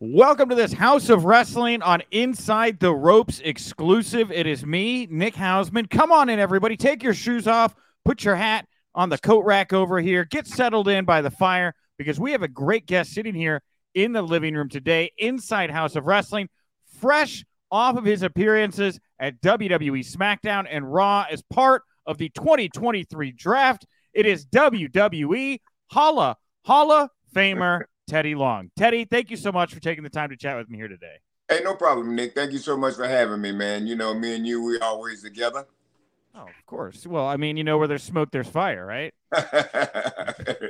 Welcome to this Haus of Wrestling on Inside the Ropes exclusive. It is me, Nick Hausman. Come on in, everybody. Take your shoes off, put your hat on the coat rack over here, get settled in by the fire because we have a great guest sitting here in the living room today inside Haus of Wrestling, fresh off of his appearances at WWE SmackDown and Raw as part of the 2023 draft. It is WWE Holla Holla Famer Teddy Long. Teddy, thank you so much for taking the time to chat with me here today. Hey, no problem, Nick. Thank you so much for having me, man. You know, me and you, we always together. Oh, of course. Well, I mean, you know, where there's smoke, there's fire, right?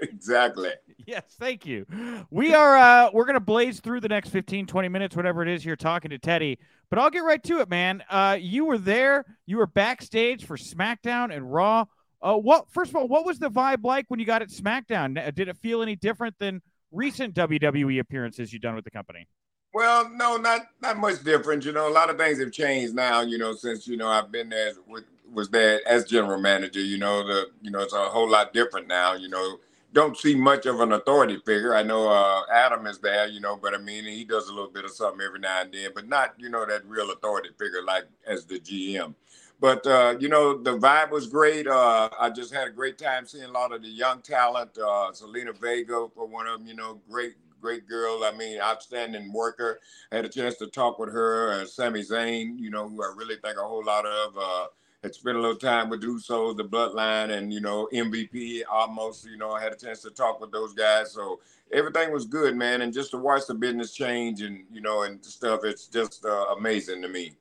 exactly. Yes, thank you. We are uh we're gonna blaze through the next 15, 20 minutes, whatever it is you're talking to Teddy. But I'll get right to it, man. Uh you were there, you were backstage for SmackDown and Raw. Uh what first of all, what was the vibe like when you got at SmackDown? Did it feel any different than recent WWE appearances you've done with the company? Well, no, not not much different. You know, a lot of things have changed now. You know, since you know I've been there with was there as general manager. You know, the you know it's a whole lot different now. You know, don't see much of an authority figure. I know uh, Adam is there. You know, but I mean he does a little bit of something every now and then, but not you know that real authority figure like as the GM. But uh, you know, the vibe was great. Uh, I just had a great time seeing a lot of the young talent. Uh, Zelina Vega for one of them. You know, great great girl. I mean, outstanding worker. I had a chance to talk with her. Uh, Sami Zayn, you know, who I really think a whole lot of. Uh, had spent a little time with Usos, the Bloodline, and you know MVP. Almost, you know, I had a chance to talk with those guys. So everything was good, man. And just to watch the business change and you know and stuff, it's just uh, amazing to me.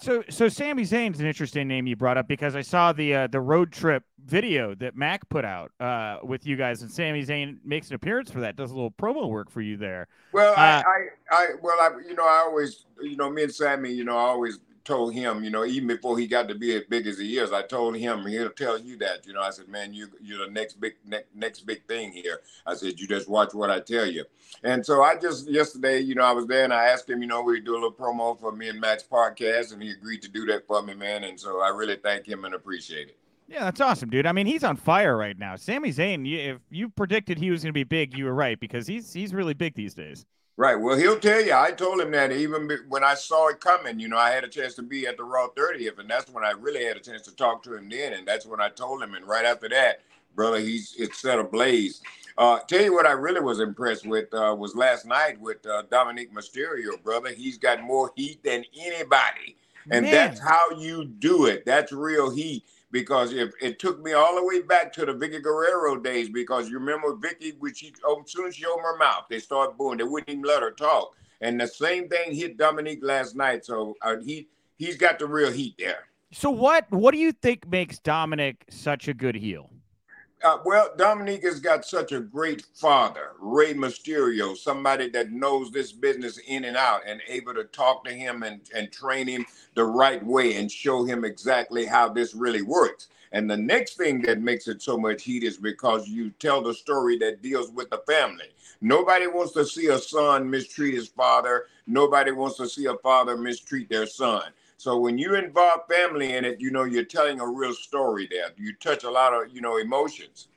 So, so Sami Zayn's an interesting name you brought up because I saw the uh, the road trip video that Mac put out uh, with you guys, and Sami Zayn makes an appearance for that. Does a little promo work for you there. Well, uh, I, I, I, well, I, you know, I always, you know, me and Sami, you know, I always told him, you know, even before he got to be as big as he is, I told him he'll tell you that, you know. I said, man, you you're the next big ne- next big thing here. I said, you just watch what I tell you. And so I just yesterday, you know, I was there and I asked him, you know, we do a little promo for me and Max podcast, and he agreed to do that for me, man. And so I really thank him and appreciate it. Yeah, that's awesome, dude. I mean, he's on fire right now. Sami Zayn, if you predicted he was going to be big, you were right because he's he's really big these days. Right. Well, he'll tell you. I told him that even when I saw it coming, you know, I had a chance to be at the Raw 30th, and that's when I really had a chance to talk to him then. And that's when I told him. And right after that, brother, he's it's set ablaze. Uh, tell you what, I really was impressed with uh, was last night with uh, Dominik Mysterio, brother. He's got more heat than anybody, and Man. that's how you do it. That's real heat because if it took me all the way back to the Vickie Guerrero days, because you remember Vickie, which she oh, as soon as she opened her mouth, they started booing. They wouldn't even let her talk. And the same thing hit Dominik last night. So uh, he he's got the real heat there. So what what do you think makes Dominik such a good heel? Uh, well, Dominik has got such a great father, Rey Mysterio, somebody that knows this business in and out and able to talk to him and, and train him the right way and show him exactly how this really works. And the next thing that makes it so much heat is because you tell the story that deals with the family. Nobody wants to see a son mistreat his father. Nobody wants to see a father mistreat their son. So when you involve family in it, you know, you're telling a real story there. You touch a lot of, you know, emotions.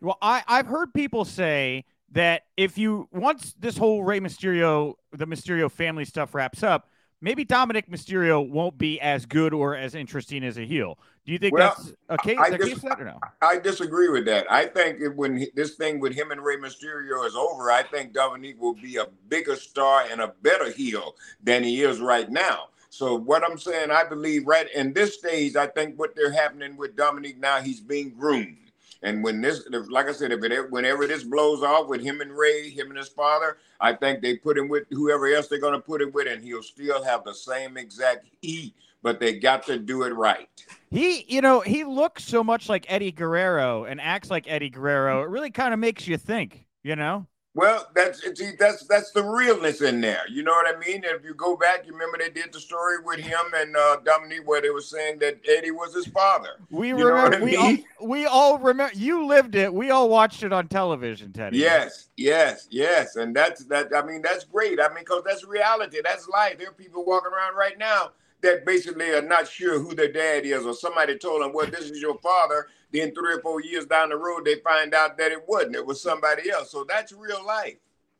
Well, I, I've heard people say that if you once this whole Rey Mysterio, the Mysterio family stuff wraps up, maybe Dominik Mysterio won't be as good or as interesting as a heel. Do you think well, that's okay? I, dis- that or no? I disagree with that. I think when he, this thing with him and Rey Mysterio is over, I think Dominik will be a bigger star and a better heel than he is right now. So what I'm saying, I believe right in this stage, I think what they're happening with Dominik now, he's being groomed. And when this, like I said, if it whenever this blows off with him and Rey, him and his father, I think they put him with whoever else they're going to put him with, and he'll still have the same exact heat. But they got to do it right. He, you know, he looks so much like Eddie Guerrero and acts like Eddie Guerrero. It really kind of makes you think, you know. Well, that's that's that's the realness in there. You know what I mean? If you go back, you remember they did the story with him and uh, Dominik where they were saying that Eddie was his father. We you remember. We all, we all remember. You lived it. We all watched it on television, Teddy. Yes, yes, yes, and that's that. I mean, that's great. I mean, because that's reality. That's life. There are people walking around right now that basically are not sure who their dad is, or somebody told them, "Well, this is your father." Then three or four years down the road, they find out that it wasn't. It was somebody else. So that's real life.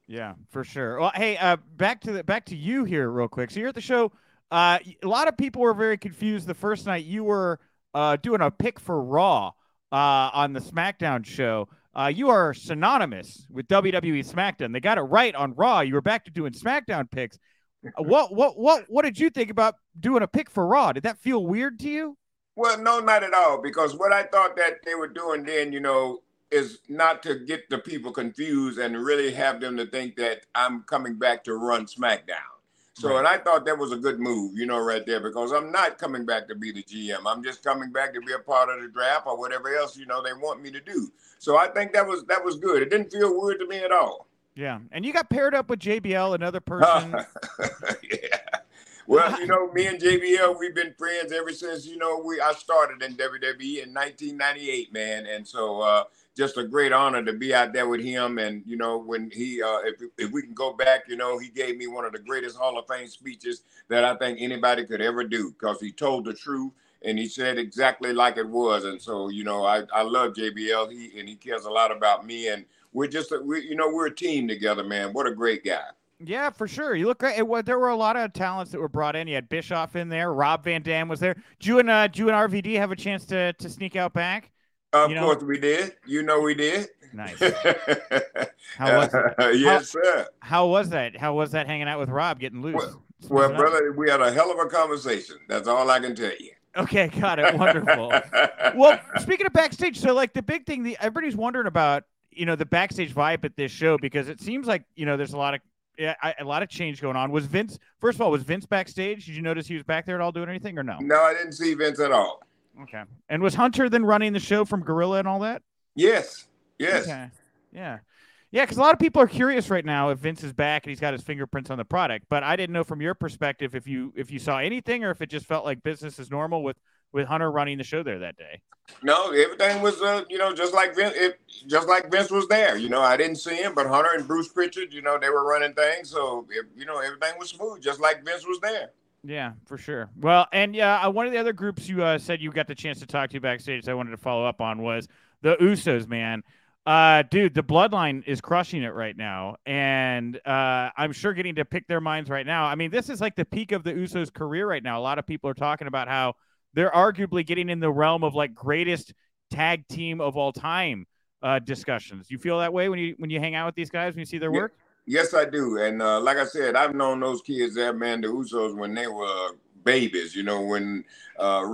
Yeah, for sure. Well, hey, uh, back to the back to you here, real quick. So you're at the show. Uh, a lot of people were very confused the first night. You were uh, doing a pick for Raw uh, on the SmackDown show. Uh, you are synonymous with WWE SmackDown. They got it right on Raw. You were back to doing SmackDown picks. Uh, what what what what did you think about doing a pick for Raw? Did that feel weird to you? Well, no, not at all. Because what I thought that they were doing then, you know, is not to get the people confused and really have them to think that I'm coming back to run SmackDown. So, right. and I thought that was a good move, you know, right there, because I'm not coming back to be the GM. I'm just coming back to be a part of the draft or whatever else, you know, they want me to do. So I think that was that was good. It didn't feel weird to me at all. Yeah, and you got paired up with JBL, another person. yeah. Well, you know, me and JBL, we've been friends ever since you know we I started in WWE in 1998, man, and so. uh just a great honor to be out there with him. And you know, when he, uh, if if we can go back, you know, he gave me one of the greatest Hall of Fame speeches that I think anybody could ever do because he told the truth and he said exactly like it was. And so, you know, I I love JBL. He and he cares a lot about me. And we're just, we, you know, we're a team together, man. What a great guy. Yeah, for sure. You look great. It was, there were a lot of talents that were brought in. You had Bischoff in there. Rob Van Dam was there. Did you and uh, you and RVD have a chance to to sneak out back? Of you know, course we did. You know we did. Nice. how was it? yes, how, sir. How was that? How was that hanging out with Rob, getting loose? Well, well brother, we had a hell of a conversation. That's all I can tell you. Okay, got it. Wonderful. well, speaking of backstage, so like the big thing, the everybody's wondering about, you know, the backstage vibe at this show because it seems like you know there's a lot of a lot of change going on. Was Vince first of all was Vince backstage? Did you notice he was back there at all doing anything or no? No, I didn't see Vince at all. Okay. And was Hunter then running the show from Gorilla and all that? Yes. Yes. Okay. Yeah. Yeah, because a lot of people are curious right now if Vince is back and he's got his fingerprints on the product. But I didn't know from your perspective if you if you saw anything or if it just felt like business as normal with with Hunter running the show there that day. No, everything was uh, you know just like Vince, it, just like Vince was there. You know, I didn't see him, but Hunter and Bruce Pritchard, you know, they were running things, so it, you know everything was smooth, just like Vince was there. Yeah, for sure. Well, and yeah, uh, one of the other groups you uh, said you got the chance to talk to backstage, I wanted to follow up on was the Usos, man. Uh, dude, the Bloodline is crushing it right now, and uh, I'm sure getting to pick their minds right now. I mean, this is like the peak of the Usos' career right now. A lot of people are talking about how they're arguably getting in the realm of like greatest tag team of all time uh, discussions. You feel that way when you when you hang out with these guys when you see their work? Yes, I do. And uh, like I said, I've known those kids there, man, the Usos, when they were babies, you know, when uh,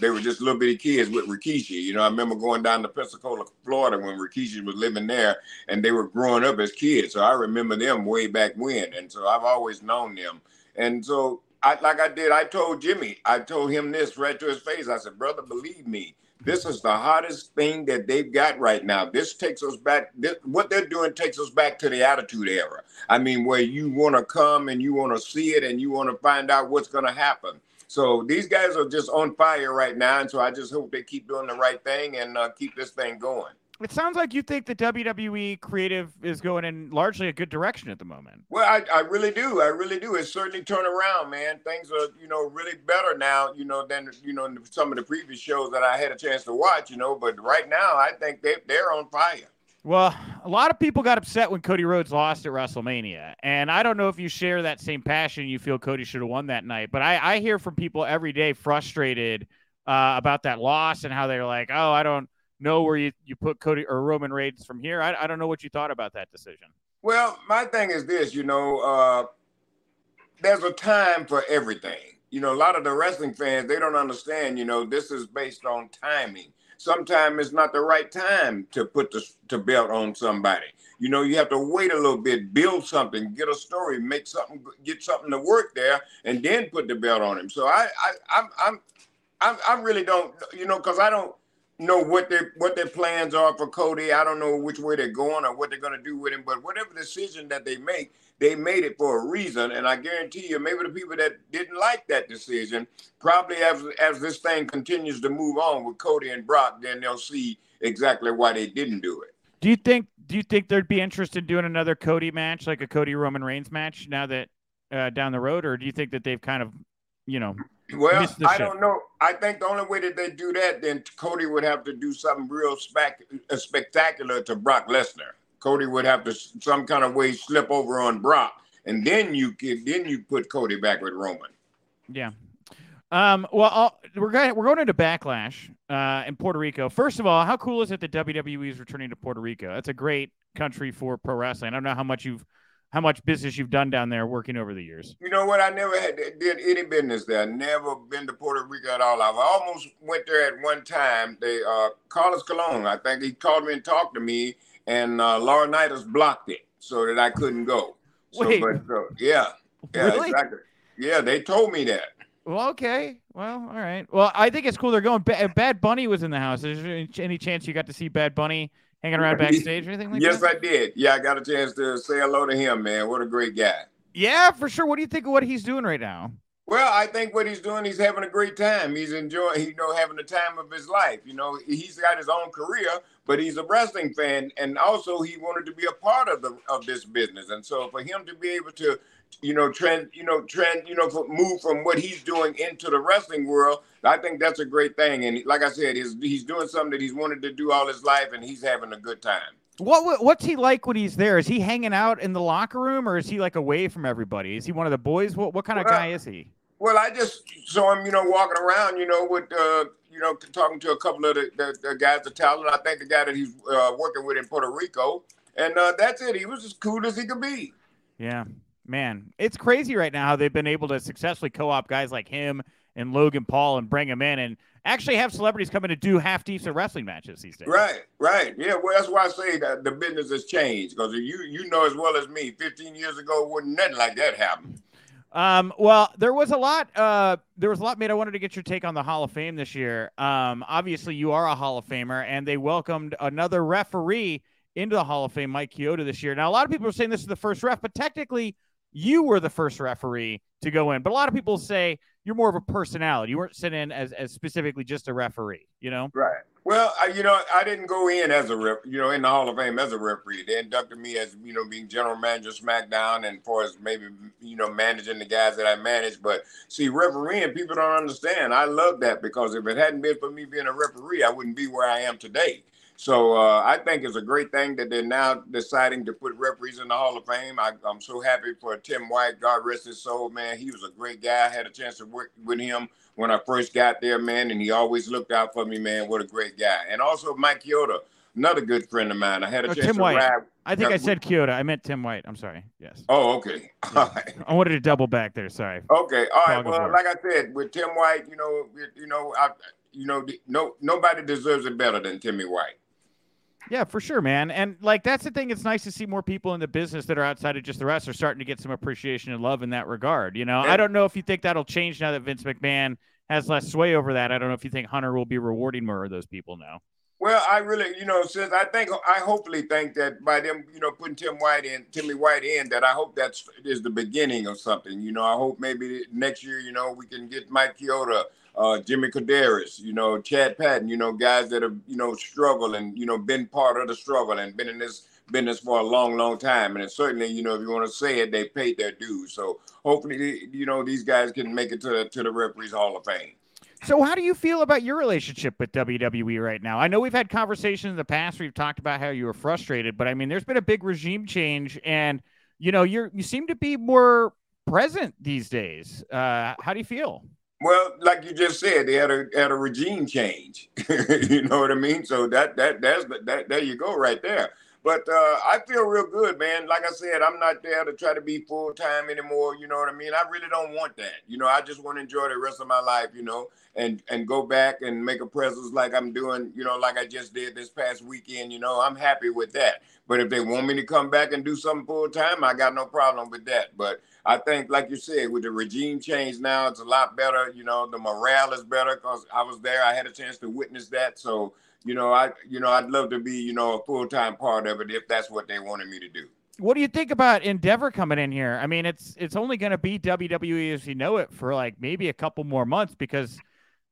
they were just little bitty kids with Rikishi. You know, I remember going down to Pensacola, Florida when Rikishi was living there and they were growing up as kids. So I remember them way back when. And so I've always known them. And so, I, like I did, I told Jimmy, I told him this right to his face. I said, brother, believe me, this is the hottest thing that they've got right now. This takes us back. This, what they're doing takes us back to the Attitude Era. I mean, where you want to come and you want to see it and you want to find out what's going to happen. So these guys are just on fire right now, and so I just hope they keep doing the right thing and uh, keep this thing going. It sounds like you think the WWE creative is going in largely a good direction at the moment. Well, I, I really do. I really do. It's certainly turned around, man. Things are, you know, really better now, you know, than, you know, some of the previous shows that I had a chance to watch, you know. But right now, I think they, they're on fire. Well, a lot of people got upset when Cody Rhodes lost at WrestleMania. And I don't know if you share that same passion you feel Cody should have won that night. But I, I hear from people every day frustrated uh, about that loss and how they're like, oh, I don't know where you, you put Cody or Roman Reigns from here. I, I don't know what you thought about that decision. Well, my thing is this, you know, uh, there's a time for everything. You know, a lot of the wrestling fans, they don't understand, you know, this is based on timing. Sometimes it's not the right time to put the, the belt on somebody. You know, you have to wait a little bit, build something, get a story, make something, get something to work there, and then put the belt on him. So I, I, I'm, I'm, I'm I really don't, you know, because I don't, know what their what their plans are for Cody. I don't know which way they're going or what they're going to do with him. But whatever decision that they make, they made it for a reason. And I guarantee you, maybe the people that didn't like that decision, probably as as this thing continues to move on with Cody and Brock, then they'll see exactly why they didn't do it. Do you think? Do you think there'd be interest in doing another Cody match, like a Cody Roman Reigns match, now that uh, down the road, or do you think that they've kind of, you know, well, I don't know. I think the only way that they do that, then Cody would have to do something real spec- uh, spectacular to Brock Lesnar. Cody would have to some kind of way slip over on Brock, and then you could then you put Cody back with Roman. Yeah. Um, well, I'll, we're going we're going into Backlash uh, in Puerto Rico. First of all, how cool is it that WWE is returning to Puerto Rico? That's a great country for pro wrestling. I don't know how much you've how much business you've done down there working over the years. You know what? I never had did any business there. I Never been to Puerto Rico at all. I almost went there at one time. They uh Carlos Colon, I think he called me and talked to me, and uh Laurinaitis blocked it so that I couldn't go. So, Wait. But, so, yeah, yeah, Really? exactly. Yeah, they told me that. Well, okay. Well, all right. Well, I think it's cool they're going. Bad Bunny was in the house. Is there any- any chance you got to see Bad Bunny hanging around backstage or anything like yes, that? I did. Yeah, I got a chance to say hello to him, man. What a great guy. Yeah, for sure. What do you think of what he's doing right now? Well, I think what he's doing, he's having a great time. He's enjoying, you know, having the time of his life. You know, he's got his own career, but he's a wrestling fan, and also he wanted to be a part of the of this business. And so, for him to be able to, you know, trend, you know, trend, you know, move from what he's doing into the wrestling world, I think that's a great thing. And like I said, he's he's doing something that he's wanted to do all his life, and he's having a good time. What what- what's he like when he's there? Is he hanging out in the locker room or is he like away from everybody? Is he one of the boys? What what kind of guy is he? Well, I just saw him, you know, walking around, you know, with, uh, you know, talking to a couple of the, the, the guys, the talent. I think the guy that he's uh, working with in Puerto Rico, and uh, that's it. He was as cool as he could be. Yeah, man, it's crazy right now how they've been able to successfully co-op guys like him and Logan Paul and bring them in and actually have celebrities come in to do half decent wrestling matches these days. Right, right. Yeah, well, that's why I say that the business has changed because you you know as well as me, 15 years ago, wouldn't nothing like that happen. Um, well, there was a lot. Uh, there was a lot made. I wanted to get your take on the Hall of Fame this year. Um, obviously, you are a Hall of Famer, and they welcomed another referee into the Hall of Fame, Mike Chioda, this year. Now, a lot of people are saying this is the first ref, but technically, you were the first referee to go in. But a lot of people say you're more of a personality. You weren't sent in as as specifically just a referee. You know? Right. Well, I, you know, I didn't go in as a ref, you know, in the Hall of Fame as a referee. They inducted me as, you know, being general manager SmackDown and for as maybe, you know, managing the guys that I managed. But see, refereeing, people don't understand. I love that because if it hadn't been for me being a referee, I wouldn't be where I am today. So uh, I think it's a great thing that they're now deciding to put referees in the Hall of Fame. I, I'm so happy for Tim White. God rest his soul, man. He was a great guy. I had a chance to work with him when I first got there, man, and he always looked out for me, man. What a great guy. And also Mike Chioda, another good friend of mine. I had a Oh, chance Tim to White. ride. I think I said Chioda. I meant Tim White. I'm sorry. Yes. Oh, okay. Right. I wanted to double back there. Sorry. Okay. All right. Well, like I said, with Tim White, you know, you know, I, you know, no, nobody deserves it better than Timmy White. Yeah, for sure, man. And like that's the thing. It's nice to see more people in the business that are outside of just the rest are starting to get some appreciation and love in that regard. You know, Yeah. I don't know if you think that'll change now that Vince McMahon has less sway over that. I don't know if you think Hunter will be rewarding more of those people now. Well, I really, you know, since I think I hopefully think that by them, you know, putting Tim White in, Timmy White in, that I hope that's is the beginning of something. You know, I hope maybe next year, you know, we can get Mike Chioda, uh, Jimmy Korderas, you know, Chad Patton, you know, guys that have, you know, struggled and you know been part of the struggle and been in this business for a long, long time. And certainly, you know, if you want to say it, they paid their dues. So hopefully, you know, these guys can make it to the, to the referees Hall of Fame. So, how do you feel about your relationship with WWE right now? I know we've had conversations in the past. Where you've talked about how you were frustrated, but I mean, there's been a big regime change, and you know, you're you seem to be more present these days. Uh, how do you feel? Well, like you just said, they had a had a regime change. you know what I mean? So that that that's that there you go right there. But uh, I feel real good, man. Like I said, I'm not there to try to be full time anymore. You know what I mean? I really don't want that. You know, I just want to enjoy the rest of my life. You know, and and go back and make a presence like I'm doing. You know, like I just did this past weekend. You know, I'm happy with that. But if they want me to come back and do something full time, I got no problem with that. But I think, like you said, with the regime change now, it's a lot better. You know, the morale is better because I was there. I had a chance to witness that. So, you know, I, you know, I'd love to be, you know, a full time part of it if that's what they wanted me to do. What do you think about Endeavor coming in here? I mean, it's it's only going to be WWE as you know it for like maybe a couple more months because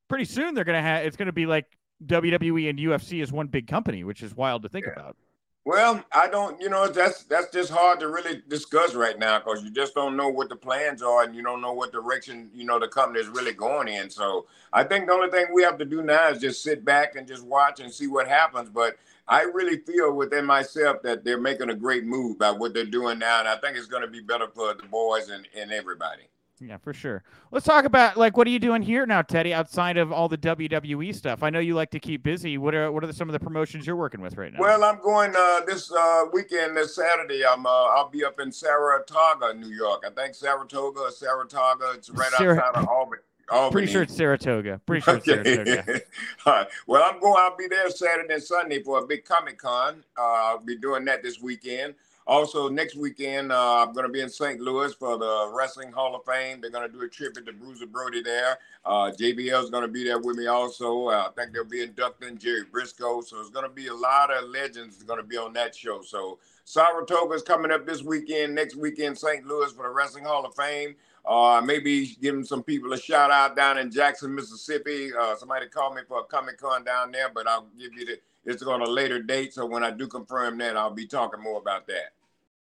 pretty soon they're going to have it's going to be like WWE and UFC as one big company, which is wild to think Yeah. about. Well, I don't, you know, that's that's just hard to really discuss right now because you just don't know what the plans are and you don't know what direction, you know, the company is really going in. So I think the only thing we have to do now is just sit back and just watch and see what happens. But I really feel within myself that they're making a great move by what they're doing now. And I think it's going to be better for the boys and, and everybody. Yeah, for sure. Let's talk about like what are you doing here now, Teddy? Outside of all the WWE stuff, I know you like to keep busy. What are what are some of the promotions you're working with right now? Well, I'm going uh, this uh, weekend, this Saturday. I'm uh, I'll be up in Saratoga, New York. I think Saratoga, or Saratoga. It's right Sar- outside of Albany. Albany. Pretty sure it's Saratoga. Pretty sure it's okay. Saratoga. Right. Well, I'm going. I'll be there Saturday and Sunday for a big Comic Con. Uh, I'll be doing that this weekend. Also, next weekend, uh, I'm going to be in St. Louis for the Wrestling Hall of Fame. They're going to do a tribute to Bruiser Brody there. Uh, JBL is going to be there with me also. Uh, I think they'll be inducting Jerry Brisco. So it's going to be a lot of legends going to be on that show. So Saratoga is coming up this weekend. Next weekend, St. Louis for the Wrestling Hall of Fame. Uh, maybe giving some people a shout out down in Jackson, Mississippi. Uh, somebody called me for a Comic Con down there, but I'll give you the. It's on a later date, so when I do confirm that, I'll be talking more about that.